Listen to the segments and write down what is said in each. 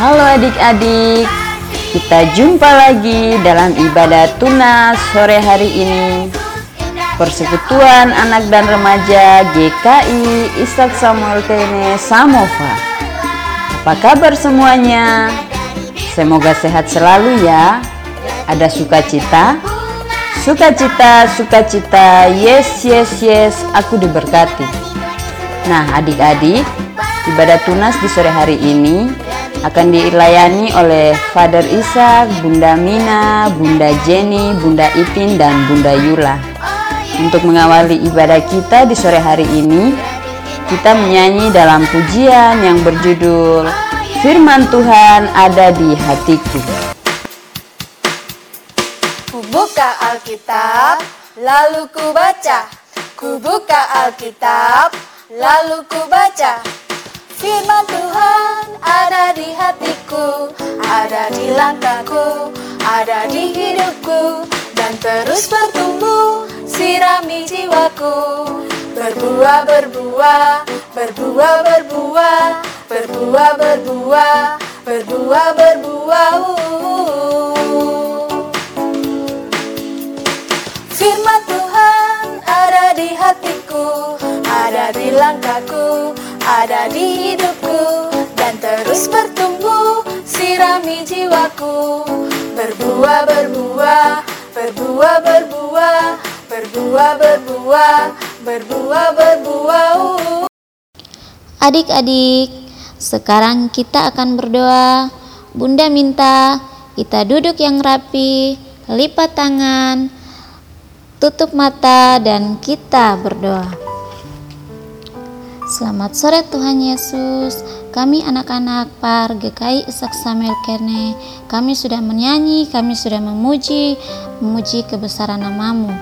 Halo adik-adik, kita jumpa lagi dalam ibadah tunas sore hari ini. Persekutuan Anak dan Remaja GKI Ishak Samuel Tene Samova. Apa kabar semuanya? Semoga sehat selalu ya. Ada sukacita? Sukacita, sukacita, yes, yes, yes, aku diberkati. Nah adik-adik, ibadah tunas di sore hari ini akan dilayani oleh Father Ishak, Bunda Mina, Bunda Jenny, Bunda Ipin, dan Bunda Yula. Untuk mengawali ibadah kita di sore hari ini, kita menyanyi dalam pujian yang berjudul Firman Tuhan ada di hatiku. Ku buka Alkitab, lalu ku baca. Ku buka Alkitab, lalu ku baca. Firman Tuhan ada di hatiku, ada di langkahku, ada di hidupku, dan terus bertumbuh, sirami jiwaku. Berbuah, berbuah, berbuah, berbuah, berbuah, berbuah, berbuah, berbuah. Firman Tuhan ada di hatiku, ada di langkahku, ada di hidupku dan terus bertumbuh sirami jiwaku berbuah berbuah berbuah berbuah berbuah berbuah berbuah berbuah Adik-adik, sekarang kita akan berdoa. Bunda minta kita duduk yang rapi, lipat tangan, tutup mata, dan kita berdoa. Selamat sore Tuhan Yesus. Kami anak-anak Par GKI Isak Samuel Kerne, kami sudah menyanyi, kami sudah memuji, memuji kebesaran namamu.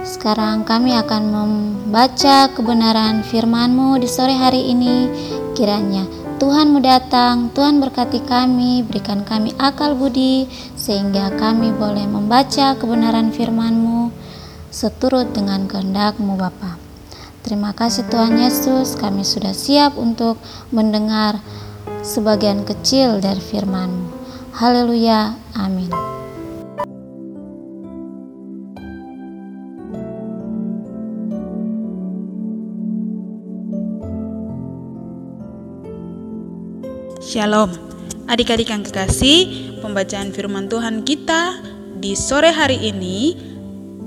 Sekarang kami akan membaca kebenaran firman-Mu di sore hari ini. Kiranya Tuhanmu datang, Tuhan berkati kami, berikan kami akal budi, sehingga kami boleh membaca kebenaran firman-Mu seturut dengan kehendak-Mu Bapa. Terima kasih Tuhan Yesus, kami sudah siap untuk mendengar sebagian kecil dari firman-Mu. Haleluya, amin. Shalom, adik-adik yang kekasih, pembacaan firman Tuhan kita di sore hari ini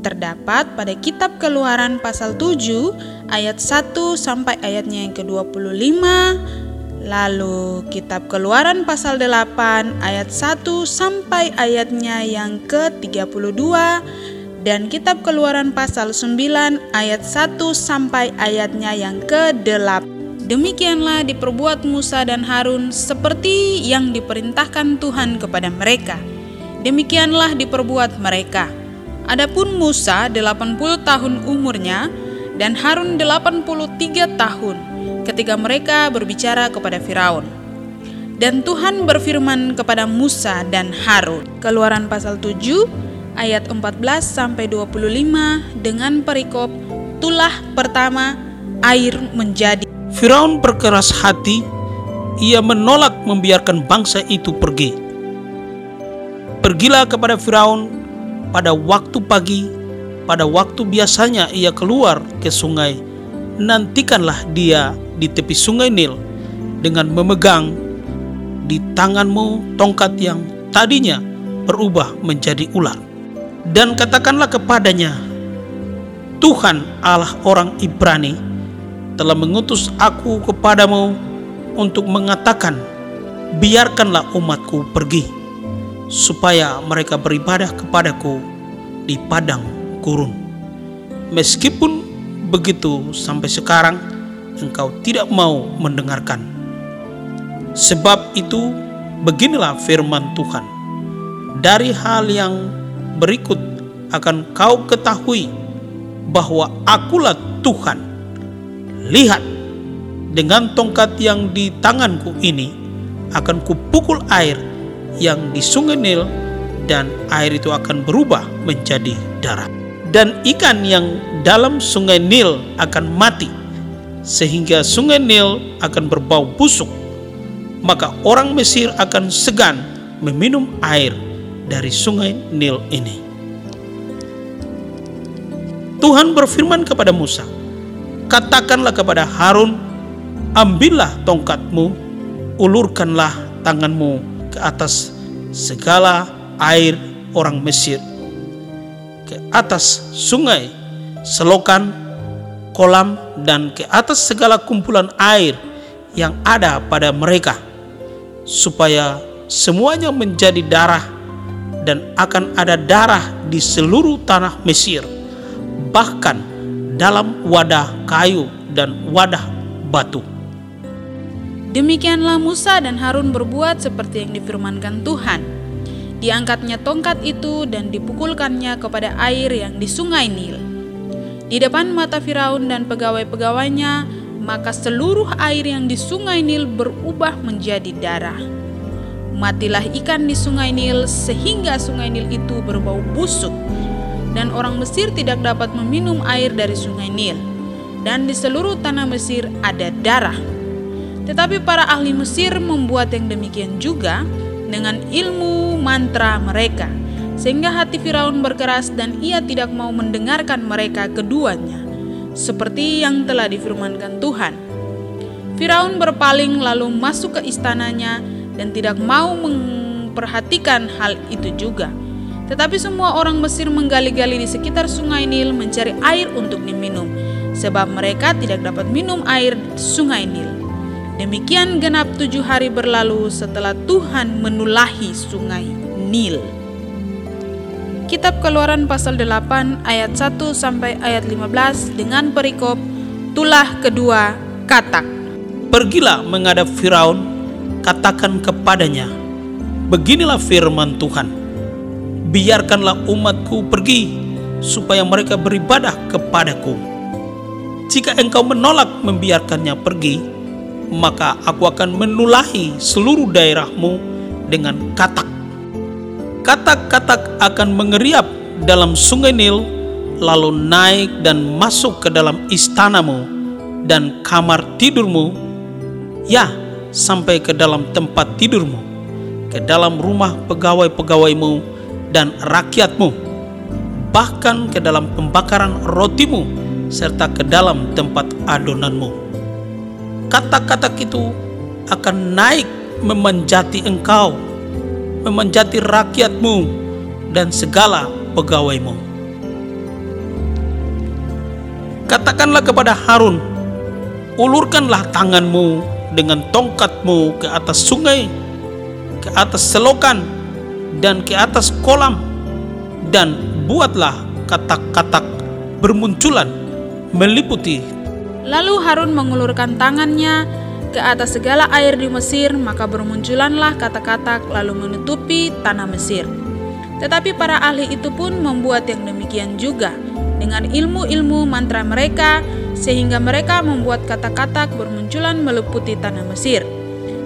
terdapat pada kitab Keluaran pasal 7 ayat 1 sampai ayatnya yang ke-25 lalu kitab Keluaran pasal 8 ayat 1 sampai ayatnya yang ke-32 dan kitab Keluaran pasal 9 ayat 1 sampai ayatnya yang ke-8 Demikianlah diperbuat Musa dan Harun seperti yang diperintahkan Tuhan kepada mereka. Demikianlah diperbuat mereka. Adapun Musa 80 tahun umurnya dan Harun 83 tahun ketika mereka berbicara kepada Firaun. Dan Tuhan berfirman kepada Musa dan Harun. Keluaran pasal 7 ayat 14 sampai 25 dengan perikop tulah pertama air menjadi. Firaun berkeras hati, ia menolak membiarkan bangsa itu pergi. Pergilah kepada Firaun pada waktu pagi, pada waktu biasanya ia keluar ke sungai. Nantikanlah dia di tepi sungai Nil dengan memegang di tanganmu tongkat yang tadinya berubah menjadi ular. Dan katakanlah kepadanya, Tuhan Allah orang Ibrani telah mengutus aku kepadamu untuk mengatakan, biarkanlah umatku pergi, supaya mereka beribadah kepadaku di padang gurun. Meskipun begitu sampai sekarang engkau tidak mau mendengarkan. Sebab itu beginilah firman Tuhan. Dari hal yang berikut akan kau ketahui bahwa akulah Tuhan Lihat, dengan tongkat yang di tanganku ini akan kupukul air yang di sungai Nil dan air itu akan berubah menjadi darah. Dan ikan yang dalam sungai Nil akan mati sehingga sungai Nil akan berbau busuk. maka orang Mesir akan segan meminum air dari sungai Nil ini. Tuhan berfirman kepada Musa, "Katakanlah kepada Harun, ambillah tongkatmu, ulurkanlah tanganmu ke atas segala air orang Mesir, ke atas sungai, selokan, kolam, dan ke atas segala kumpulan air yang ada pada mereka, supaya semuanya menjadi darah, dan akan ada darah di seluruh tanah Mesir." bahkan dalam wadah kayu dan wadah batu. Demikianlah Musa dan Harun berbuat seperti yang difirmankan Tuhan. Diangkatnya tongkat itu dan dipukulkannya kepada air yang di sungai Nil. Di depan mata Firaun dan pegawai-pegawainya, maka seluruh air yang di sungai Nil berubah menjadi darah. Matilah ikan di sungai Nil sehingga sungai Nil itu berbau busuk dan orang Mesir tidak dapat meminum air dari sungai Nil, dan di seluruh tanah Mesir ada darah. Tetapi para ahli Mesir membuat yang demikian juga dengan ilmu mantra mereka, sehingga hati Firaun berkeras dan ia tidak mau mendengarkan mereka keduanya, seperti yang telah difirmankan Tuhan. Firaun berpaling lalu masuk ke istananya dan tidak mau memperhatikan hal itu juga tetapi semua orang Mesir menggali-gali di sekitar sungai Nil mencari air untuk diminum, sebab mereka tidak dapat minum air sungai Nil. Demikian genap tujuh hari berlalu setelah Tuhan menulahi sungai Nil. Kitab Keluaran pasal 8 ayat 1 sampai ayat 15 dengan perikop tulah kedua katak. Pergilah menghadap Firaun, katakan kepadanya, Beginilah firman Tuhan biarkanlah umatku pergi supaya mereka beribadah kepadaku. Jika engkau menolak membiarkannya pergi, maka aku akan menulahi seluruh daerahmu dengan katak. Katak-katak akan mengeriap dalam sungai Nil, lalu naik dan masuk ke dalam istanamu dan kamar tidurmu, ya, sampai ke dalam tempat tidurmu, ke dalam rumah pegawai-pegawaimu, dan rakyatmu, bahkan ke dalam pembakaran rotimu, serta ke dalam tempat adonanmu. Kata-kata itu akan naik memanjati engkau, memanjati rakyatmu, dan segala pegawaimu. Katakanlah kepada Harun, ulurkanlah tanganmu dengan tongkatmu ke atas sungai, ke atas selokan, dan ke atas kolam dan buatlah katak-katak bermunculan meliputi. Lalu Harun mengulurkan tangannya ke atas segala air di Mesir, maka bermunculanlah katak-katak lalu menutupi tanah Mesir. Tetapi para ahli itu pun membuat yang demikian juga dengan ilmu-ilmu mantra mereka, sehingga mereka membuat katak-katak bermunculan meliputi tanah Mesir.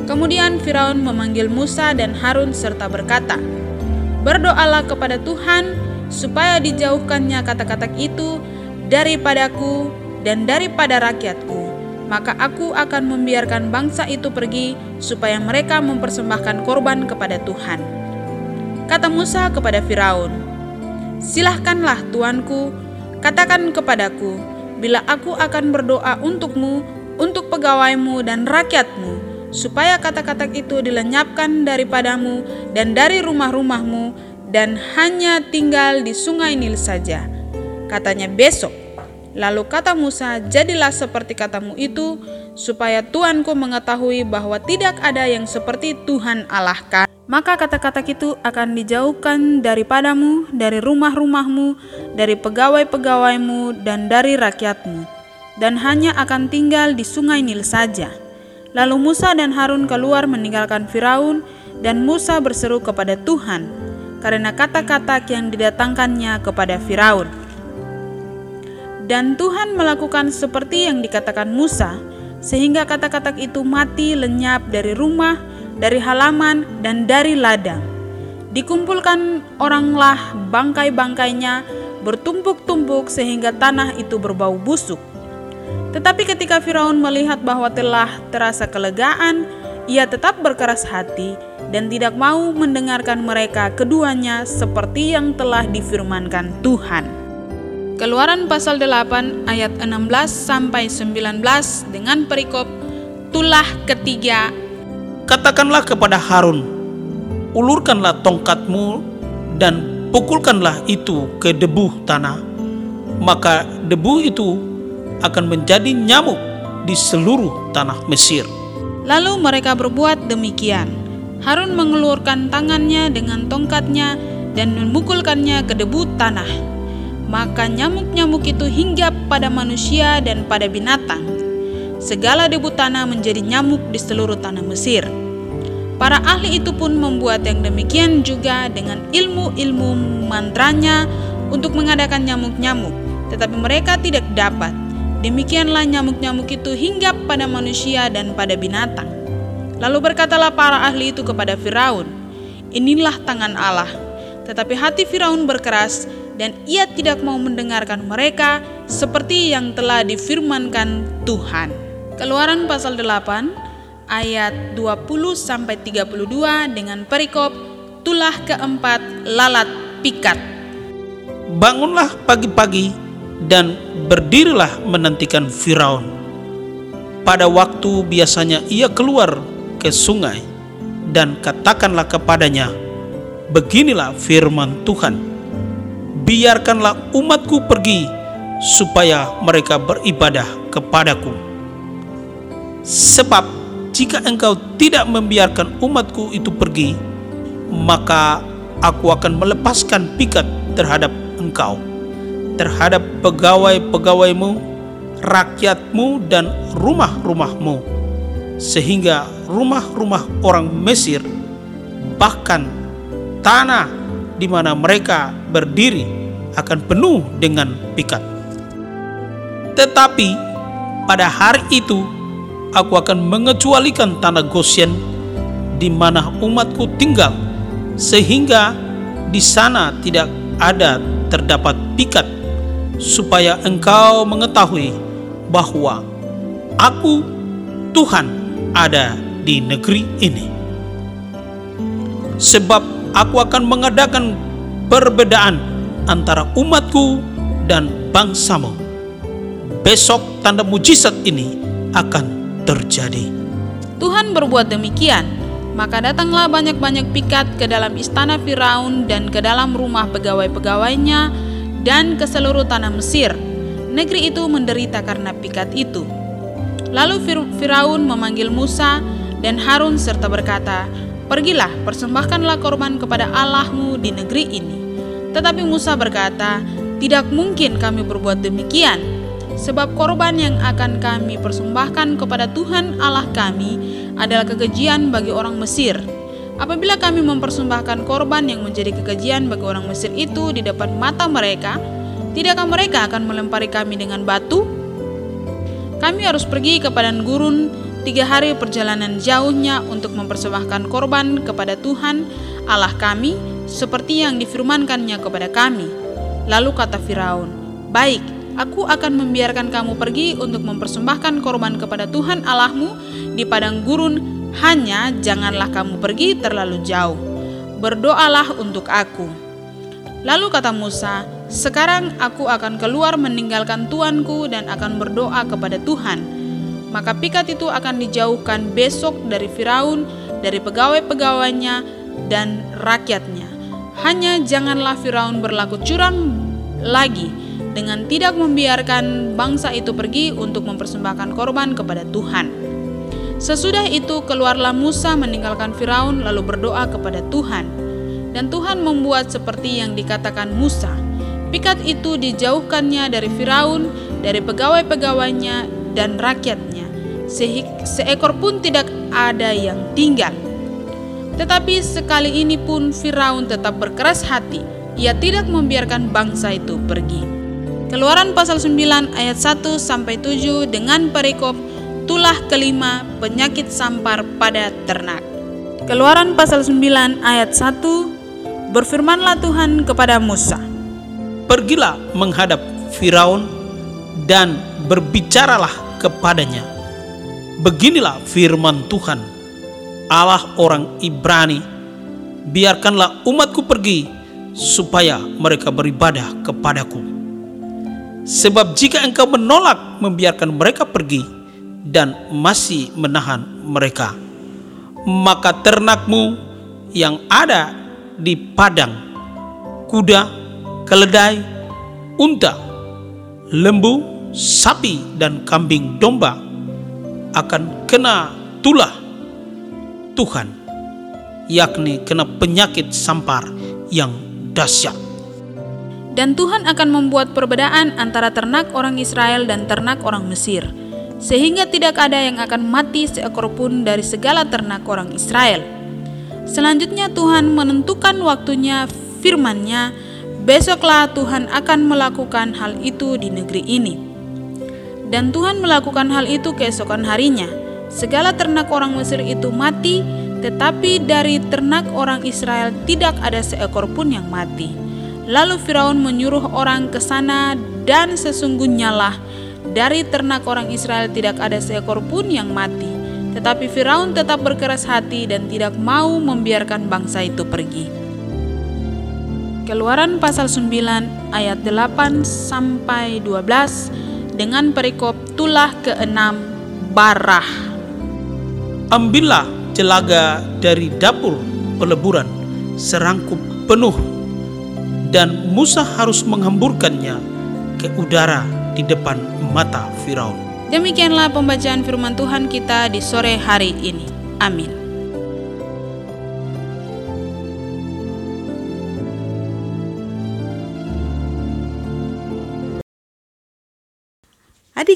Kemudian Firaun memanggil Musa dan Harun serta berkata, "Berdoalah kepada Tuhan supaya dijauhkannya kata-kata itu daripadaku dan daripada rakyatku. Maka aku akan membiarkan bangsa itu pergi supaya mereka mempersembahkan korban kepada Tuhan." Kata Musa kepada Firaun, "Silahkanlah tuanku, katakan kepadaku, bila aku akan berdoa untukmu, untuk pegawaimu dan rakyatmu." supaya kata-kata itu dilenyapkan daripadamu dan dari rumah-rumahmu dan hanya tinggal di sungai Nil saja. Katanya besok. Lalu kata Musa, jadilah seperti katamu itu, supaya Tuanku mengetahui bahwa tidak ada yang seperti Tuhan Allah kan. Maka kata-kata itu akan dijauhkan daripadamu, dari rumah-rumahmu, dari pegawai-pegawaimu, dan dari rakyatmu, dan hanya akan tinggal di sungai Nil saja. Lalu Musa dan Harun keluar meninggalkan Firaun, dan Musa berseru kepada Tuhan karena kata-kata yang didatangkannya kepada Firaun. Dan Tuhan melakukan seperti yang dikatakan Musa, sehingga kata-kata itu mati lenyap dari rumah, dari halaman, dan dari ladang. Dikumpulkan oranglah bangkai-bangkainya bertumpuk-tumpuk sehingga tanah itu berbau busuk. Tetapi ketika Firaun melihat bahwa telah terasa kelegaan, ia tetap berkeras hati dan tidak mau mendengarkan mereka keduanya seperti yang telah difirmankan Tuhan. Keluaran pasal 8 ayat 16 sampai 19 dengan perikop tulah ketiga Katakanlah kepada Harun, ulurkanlah tongkatmu dan pukulkanlah itu ke debu tanah, maka debu itu akan menjadi nyamuk di seluruh tanah Mesir. Lalu mereka berbuat demikian. Harun mengelurkan tangannya dengan tongkatnya dan memukulkannya ke debu tanah. Maka nyamuk-nyamuk itu hinggap pada manusia dan pada binatang. Segala debu tanah menjadi nyamuk di seluruh tanah Mesir. Para ahli itu pun membuat yang demikian juga dengan ilmu-ilmu mantranya untuk mengadakan nyamuk-nyamuk, tetapi mereka tidak dapat. Demikianlah nyamuk-nyamuk itu hinggap pada manusia dan pada binatang. Lalu berkatalah para ahli itu kepada Firaun, "Inilah tangan Allah." Tetapi hati Firaun berkeras dan ia tidak mau mendengarkan mereka seperti yang telah difirmankan Tuhan. Keluaran pasal 8 ayat 20 sampai 32 dengan perikop tulah keempat lalat pikat. Bangunlah pagi-pagi dan berdirilah menantikan Firaun. Pada waktu biasanya ia keluar ke sungai dan katakanlah kepadanya, Beginilah firman Tuhan, biarkanlah umatku pergi supaya mereka beribadah kepadaku. Sebab jika engkau tidak membiarkan umatku itu pergi, maka aku akan melepaskan pikat terhadap engkau, terhadap pegawai-pegawaimu, rakyatmu, dan rumah-rumahmu, sehingga rumah-rumah orang Mesir, bahkan tanah di mana mereka berdiri, akan penuh dengan pikat. Tetapi pada hari itu, aku akan mengecualikan tanah Goshen di mana umatku tinggal sehingga di sana tidak ada terdapat pikat supaya engkau mengetahui bahwa aku Tuhan ada di negeri ini sebab aku akan mengadakan perbedaan antara umatku dan bangsamu besok tanda mujizat ini akan terjadi. Tuhan berbuat demikian, maka datanglah banyak-banyak pikat ke dalam istana Firaun dan ke dalam rumah pegawai-pegawainya dan ke seluruh tanah Mesir. Negeri itu menderita karena pikat itu. Lalu Firaun memanggil Musa dan Harun serta berkata, Pergilah, persembahkanlah korban kepada Allahmu di negeri ini. Tetapi Musa berkata, Tidak mungkin kami berbuat demikian, Sebab korban yang akan kami persembahkan kepada Tuhan Allah kami adalah kekejian bagi orang Mesir. Apabila kami mempersembahkan korban yang menjadi kekejian bagi orang Mesir itu di depan mata mereka, tidakkah mereka akan melempari kami dengan batu? Kami harus pergi ke padang gurun tiga hari perjalanan jauhnya untuk mempersembahkan korban kepada Tuhan Allah kami seperti yang difirmankannya kepada kami. Lalu kata Firaun, "Baik, Aku akan membiarkan kamu pergi untuk mempersembahkan korban kepada Tuhan Allahmu di padang gurun, hanya janganlah kamu pergi terlalu jauh. Berdoalah untuk aku. Lalu kata Musa, "Sekarang aku akan keluar meninggalkan tuanku dan akan berdoa kepada Tuhan." Maka pikat itu akan dijauhkan besok dari Firaun, dari pegawai-pegawainya, dan rakyatnya. Hanya janganlah Firaun berlaku curang lagi dengan tidak membiarkan bangsa itu pergi untuk mempersembahkan korban kepada Tuhan. Sesudah itu keluarlah Musa meninggalkan Firaun lalu berdoa kepada Tuhan. Dan Tuhan membuat seperti yang dikatakan Musa. Pikat itu dijauhkannya dari Firaun, dari pegawai-pegawainya dan rakyatnya. Seekor pun tidak ada yang tinggal. Tetapi sekali ini pun Firaun tetap berkeras hati. Ia tidak membiarkan bangsa itu pergi. Keluaran pasal 9 ayat 1 sampai 7 dengan perikop tulah kelima penyakit sampar pada ternak. Keluaran pasal 9 ayat 1 Berfirmanlah Tuhan kepada Musa Pergilah menghadap Firaun dan berbicaralah kepadanya Beginilah firman Tuhan Allah orang Ibrani, biarkanlah umatku pergi supaya mereka beribadah kepadaku. Sebab jika engkau menolak membiarkan mereka pergi dan masih menahan mereka, maka ternakmu yang ada di padang, kuda, keledai, unta, lembu, sapi, dan kambing domba akan kena tulah Tuhan, yakni kena penyakit sampar yang dahsyat. Dan Tuhan akan membuat perbedaan antara ternak orang Israel dan ternak orang Mesir, sehingga tidak ada yang akan mati seekor pun dari segala ternak orang Israel. Selanjutnya Tuhan menentukan waktunya firman-Nya, besoklah Tuhan akan melakukan hal itu di negeri ini. Dan Tuhan melakukan hal itu keesokan harinya. Segala ternak orang Mesir itu mati, tetapi dari ternak orang Israel tidak ada seekor pun yang mati. Lalu Firaun menyuruh orang ke sana dan sesungguhnya lah dari ternak orang Israel tidak ada seekor pun yang mati. Tetapi Firaun tetap berkeras hati dan tidak mau membiarkan bangsa itu pergi. Keluaran pasal 9 ayat 8 sampai 12 dengan perikop tulah ke-6 barah. Ambillah jelaga dari dapur peleburan serangkup penuh dan Musa harus menghamburkannya ke udara di depan mata Firaun. Demikianlah pembacaan firman Tuhan kita di sore hari ini. Amin.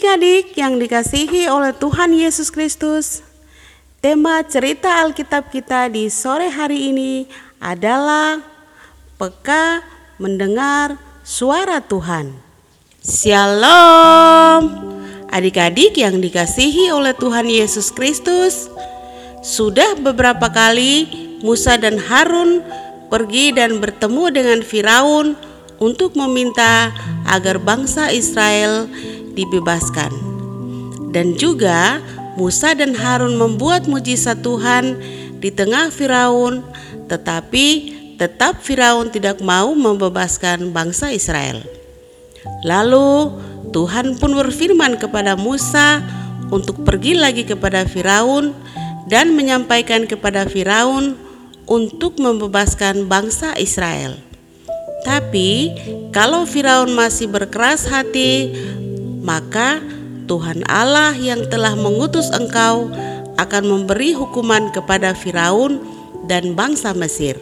Adik-adik yang dikasihi oleh Tuhan Yesus Kristus, tema cerita Alkitab kita di sore hari ini adalah peka mendengar suara Tuhan. Shalom, adik-adik yang dikasihi oleh Tuhan Yesus Kristus. Sudah beberapa kali Musa dan Harun pergi dan bertemu dengan Firaun untuk meminta agar bangsa Israel dibebaskan. Dan juga Musa dan Harun membuat mujizat Tuhan di tengah Firaun, tetapi tetap Firaun tidak mau membebaskan bangsa Israel. Lalu Tuhan pun berfirman kepada Musa untuk pergi lagi kepada Firaun dan menyampaikan kepada Firaun untuk membebaskan bangsa Israel. Tapi kalau Firaun masih berkeras hati, maka Tuhan Allah yang telah mengutus engkau akan memberi hukuman kepada Firaun dan bangsa Mesir.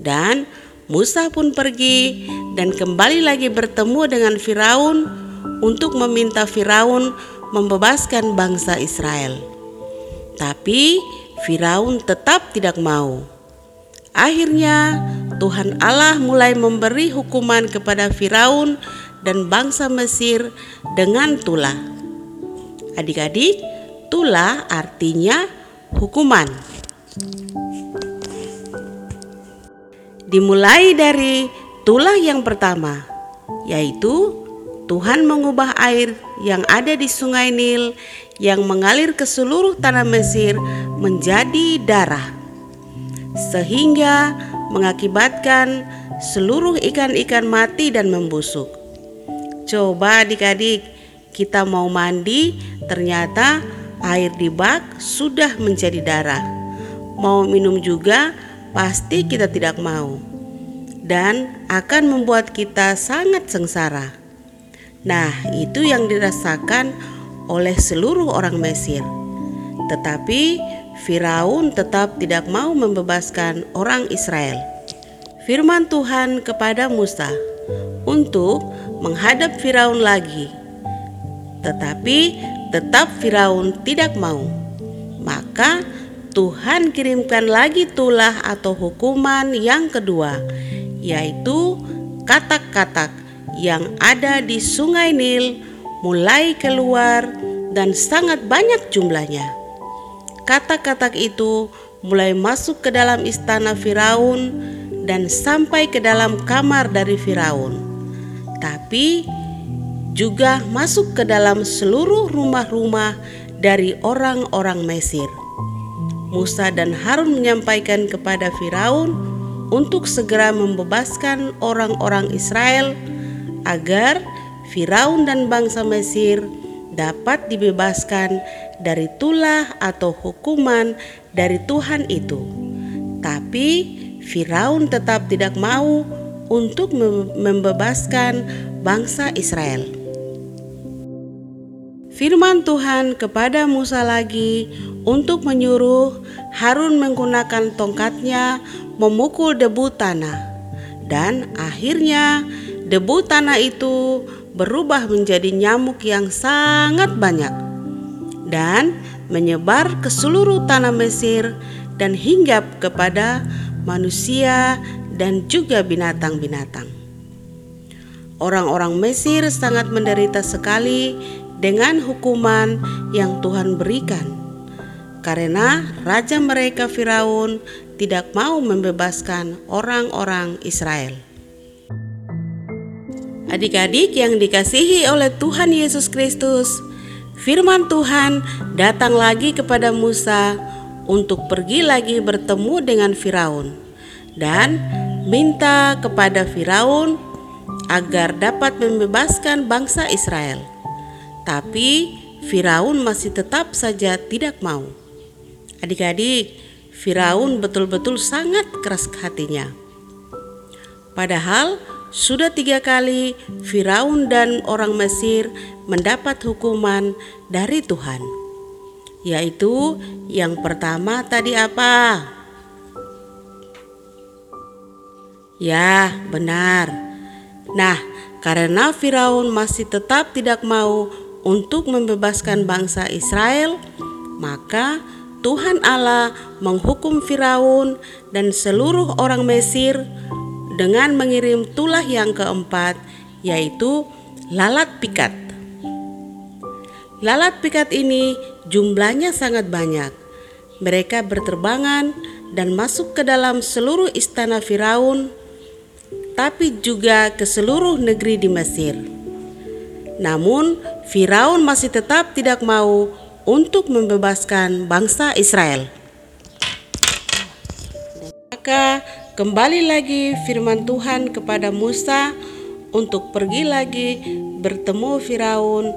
Dan Musa pun pergi dan kembali lagi bertemu dengan Firaun untuk meminta Firaun membebaskan bangsa Israel. Tapi Firaun tetap tidak mau. Akhirnya, Tuhan Allah mulai memberi hukuman kepada Firaun dan bangsa Mesir dengan tulah. Adik-adik, tulah artinya hukuman. Dimulai dari tulah yang pertama, yaitu Tuhan mengubah air yang ada di Sungai Nil yang mengalir ke seluruh tanah Mesir menjadi darah, sehingga mengakibatkan seluruh ikan-ikan mati dan membusuk. Coba adik-adik, kita mau mandi, ternyata air di bak sudah menjadi darah. Mau minum juga, pasti kita tidak mau, dan akan membuat kita sangat sengsara. Nah, itu yang dirasakan oleh seluruh orang Mesir, tetapi Firaun tetap tidak mau membebaskan orang Israel. Firman Tuhan kepada Musa untuk menghadap Firaun lagi, tetapi tetap Firaun tidak mau. Maka Tuhan kirimkan lagi tulah atau hukuman yang kedua, yaitu katak-katak yang ada di Sungai Nil mulai keluar dan sangat banyak jumlahnya. Katak-katak itu mulai masuk ke dalam istana Firaun dan sampai ke dalam kamar dari Firaun. Tapi juga masuk ke dalam seluruh rumah-rumah dari orang-orang Mesir. Musa dan Harun menyampaikan kepada Firaun untuk segera membebaskan orang-orang Israel agar Firaun dan bangsa Mesir dapat dibebaskan dari tulah atau hukuman dari Tuhan itu. Tapi Firaun tetap tidak mau untuk membebaskan bangsa Israel. Firman Tuhan kepada Musa lagi untuk menyuruh Harun menggunakan tongkatnya memukul debu tanah, dan akhirnya debu tanah itu berubah menjadi nyamuk yang sangat banyak dan menyebar ke seluruh tanah Mesir dan hinggap kepada manusia dan juga binatang-binatang. Orang-orang Mesir sangat menderita sekali dengan hukuman yang Tuhan berikan, karena raja mereka Firaun tidak mau membebaskan orang-orang Israel. Adik-adik yang dikasihi oleh Tuhan Yesus Kristus, firman Tuhan datang lagi kepada Musa untuk pergi lagi bertemu dengan Firaun dan minta kepada Firaun agar dapat membebaskan bangsa Israel. Tapi Firaun masih tetap saja tidak mau. Adik-adik, Firaun betul-betul sangat keras hatinya. Padahal sudah tiga kali Firaun dan orang Mesir mendapat hukuman dari Tuhan, yaitu yang pertama tadi apa? Ya, benar. Nah, karena Firaun masih tetap tidak mau untuk membebaskan bangsa Israel, maka Tuhan Allah menghukum Firaun dan seluruh orang Mesir dengan mengirim tulah yang keempat, yaitu lalat pikat. Lalat pikat ini jumlahnya sangat banyak. Mereka berterbangan dan masuk ke dalam seluruh istana Firaun, tapi juga ke seluruh negeri di Mesir. Namun, Firaun masih tetap tidak mau untuk membebaskan bangsa Israel. Maka Kembali lagi firman Tuhan kepada Musa untuk pergi lagi bertemu Firaun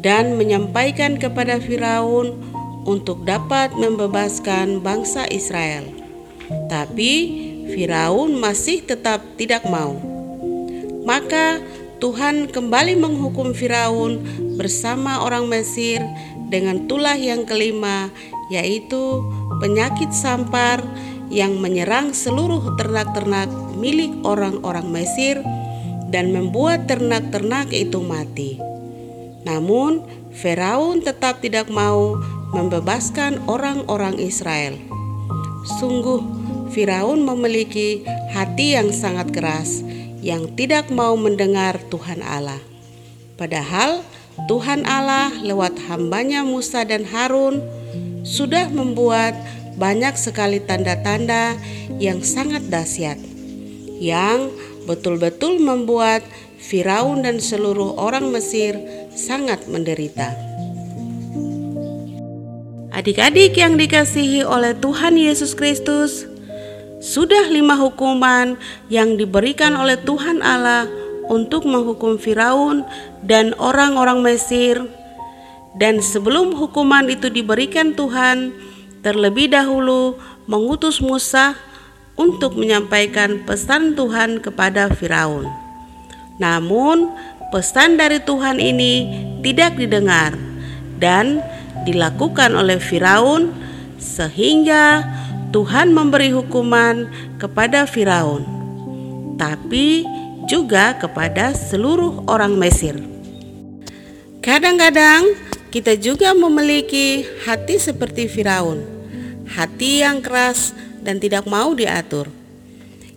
dan menyampaikan kepada Firaun untuk dapat membebaskan bangsa Israel. Tapi Firaun masih tetap tidak mau. Maka Tuhan kembali menghukum Firaun bersama orang Mesir dengan tulah yang kelima, yaitu penyakit sampar yang menyerang seluruh ternak-ternak milik orang-orang Mesir dan membuat ternak-ternak itu mati. Namun, Firaun tetap tidak mau membebaskan orang-orang Israel. Sungguh, Firaun memiliki hati yang sangat keras, yang tidak mau mendengar Tuhan Allah. Padahal Tuhan Allah lewat hambanya Musa dan Harun sudah membuat banyak sekali tanda-tanda yang sangat dahsyat yang betul-betul membuat Firaun dan seluruh orang Mesir sangat menderita. Adik-adik yang dikasihi oleh Tuhan Yesus Kristus, sudah lima hukuman yang diberikan oleh Tuhan Allah untuk menghukum Firaun dan orang-orang Mesir. Dan sebelum hukuman itu diberikan Tuhan, terlebih dahulu mengutus Musa untuk menyampaikan pesan Tuhan kepada Firaun. Namun, pesan dari Tuhan ini tidak didengar dan dilakukan oleh Firaun, sehingga Tuhan memberi hukuman kepada Firaun, tapi juga kepada seluruh orang Mesir. Kadang-kadang kita juga memiliki hati seperti Firaun, hati yang keras dan tidak mau diatur,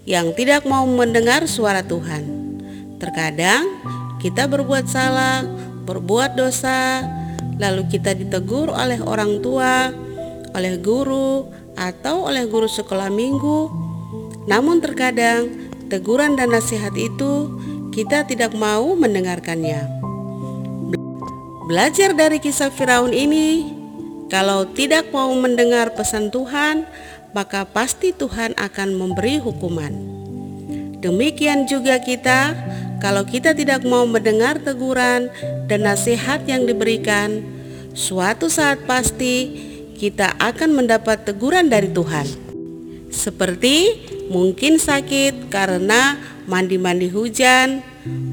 yang tidak mau mendengar suara Tuhan. Terkadang kita berbuat salah, berbuat dosa, lalu kita ditegur oleh orang tua, oleh guru, atau oleh guru sekolah minggu. Namun, terkadang teguran dan nasihat itu kita tidak mau mendengarkannya. Belajar dari kisah Firaun ini, Kalau tidak mau mendengar pesan Tuhan, maka pasti Tuhan akan memberi hukuman. Demikian juga kita, kalau kita tidak mau mendengar teguran dan nasihat yang diberikan, suatu saat pasti kita akan mendapat teguran dari Tuhan. Seperti mungkin sakit karena mandi-mandi hujan,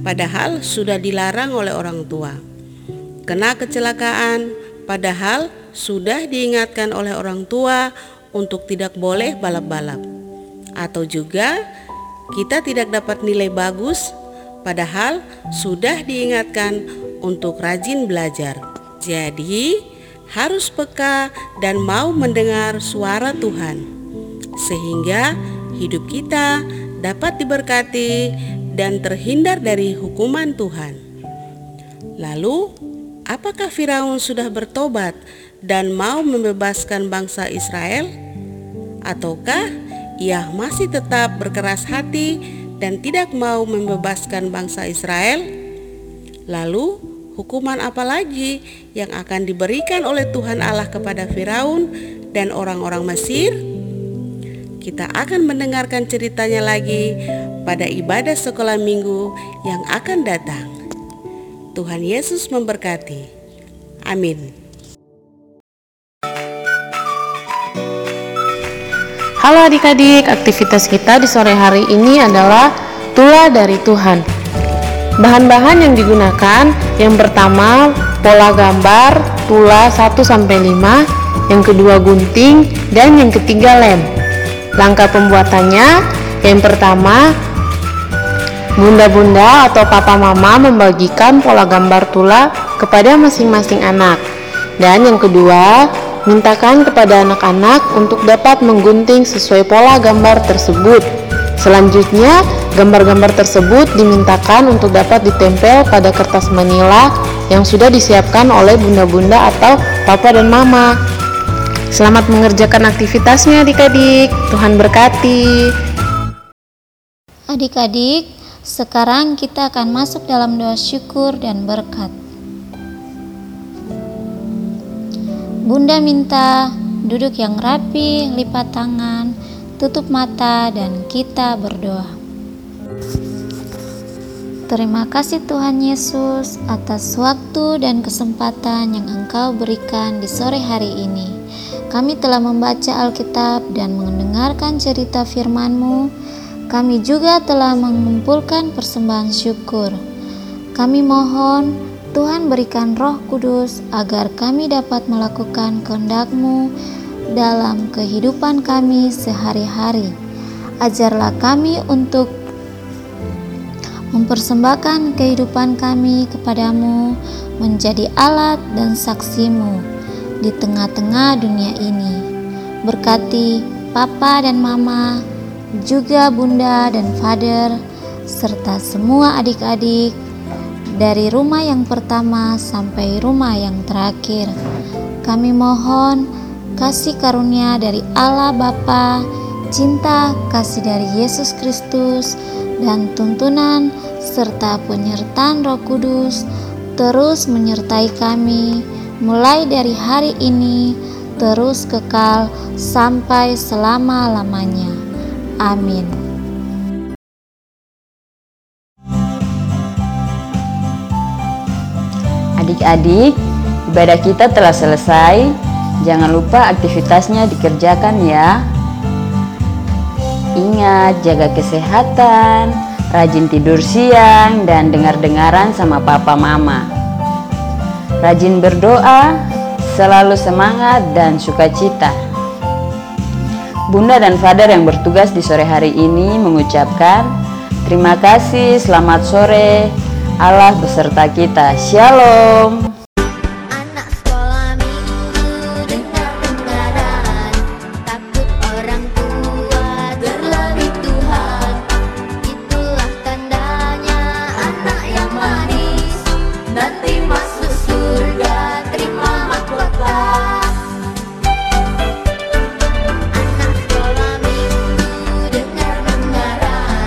padahal sudah dilarang oleh orang tua. Kena kecelakaan, padahal sudah diingatkan oleh orang tua untuk tidak boleh balap-balap. Atau juga kita tidak dapat nilai bagus, padahal sudah diingatkan untuk rajin belajar. Jadi, harus peka dan mau mendengar suara Tuhan, sehingga hidup kita dapat diberkati dan terhindar dari hukuman Tuhan. Lalu, apakah Firaun sudah bertobat dan mau membebaskan bangsa Israel? Ataukah ia masih tetap berkeras hati dan tidak mau membebaskan bangsa Israel? Lalu, hukuman apa lagi yang akan diberikan oleh Tuhan Allah kepada Firaun dan orang-orang Mesir? Kita akan mendengarkan ceritanya lagi pada ibadah sekolah minggu yang akan datang. Tuhan Yesus memberkati. Amin. Halo adik-adik, aktivitas kita di sore hari ini adalah Tula dari Tuhan. Bahan-bahan yang digunakan yang pertama pola gambar tula 1 sampai 5, yang kedua gunting dan yang ketiga lem. Langkah pembuatannya yang pertama Bunda-bunda atau papa mama membagikan pola gambar tula kepada masing-masing anak. Dan yang kedua, mintakan kepada anak-anak untuk dapat menggunting sesuai pola gambar tersebut. Selanjutnya, gambar-gambar tersebut dimintakan untuk dapat ditempel pada kertas manila yang sudah disiapkan oleh bunda-bunda atau papa dan mama. Selamat mengerjakan aktivitasnya adik-adik. Tuhan berkati. Adik-adik, sekarang kita akan masuk dalam doa syukur dan berkat. Bunda minta duduk yang rapi, lipat tangan, tutup mata, dan kita berdoa. Terima kasih Tuhan Yesus atas waktu dan kesempatan yang Engkau berikan di sore hari ini. Kami telah membaca Alkitab dan mendengarkan cerita firman-Mu. Kami juga telah mengumpulkan persembahan syukur. Kami mohon Tuhan berikan roh kudus agar kami dapat melakukan kehendak-Mu dalam kehidupan kami sehari-hari. Ajarlah kami untuk mempersembahkan kehidupan kami kepadamu menjadi alat dan saksimu di tengah-tengah dunia ini. Berkati Papa dan Mama, juga Bunda dan Father, serta semua adik-adik dari rumah yang pertama sampai rumah yang terakhir. Kami mohon kasih karunia dari Allah Bapa, cinta kasih dari Yesus Kristus, dan tuntunan serta penyertaan Roh Kudus terus menyertai kami mulai dari hari ini terus kekal sampai selama-lamanya. Amin. Adik-adik, ibadah kita telah selesai. Jangan lupa aktivitasnya dikerjakan ya. Ingat, jaga kesehatan, rajin tidur siang, dan dengar-dengaran sama papa mama. Rajin berdoa, selalu semangat dan sukacita. Bunda dan Father yang bertugas di sore hari ini mengucapkan terima kasih, selamat sore, Allah beserta kita. Shalom.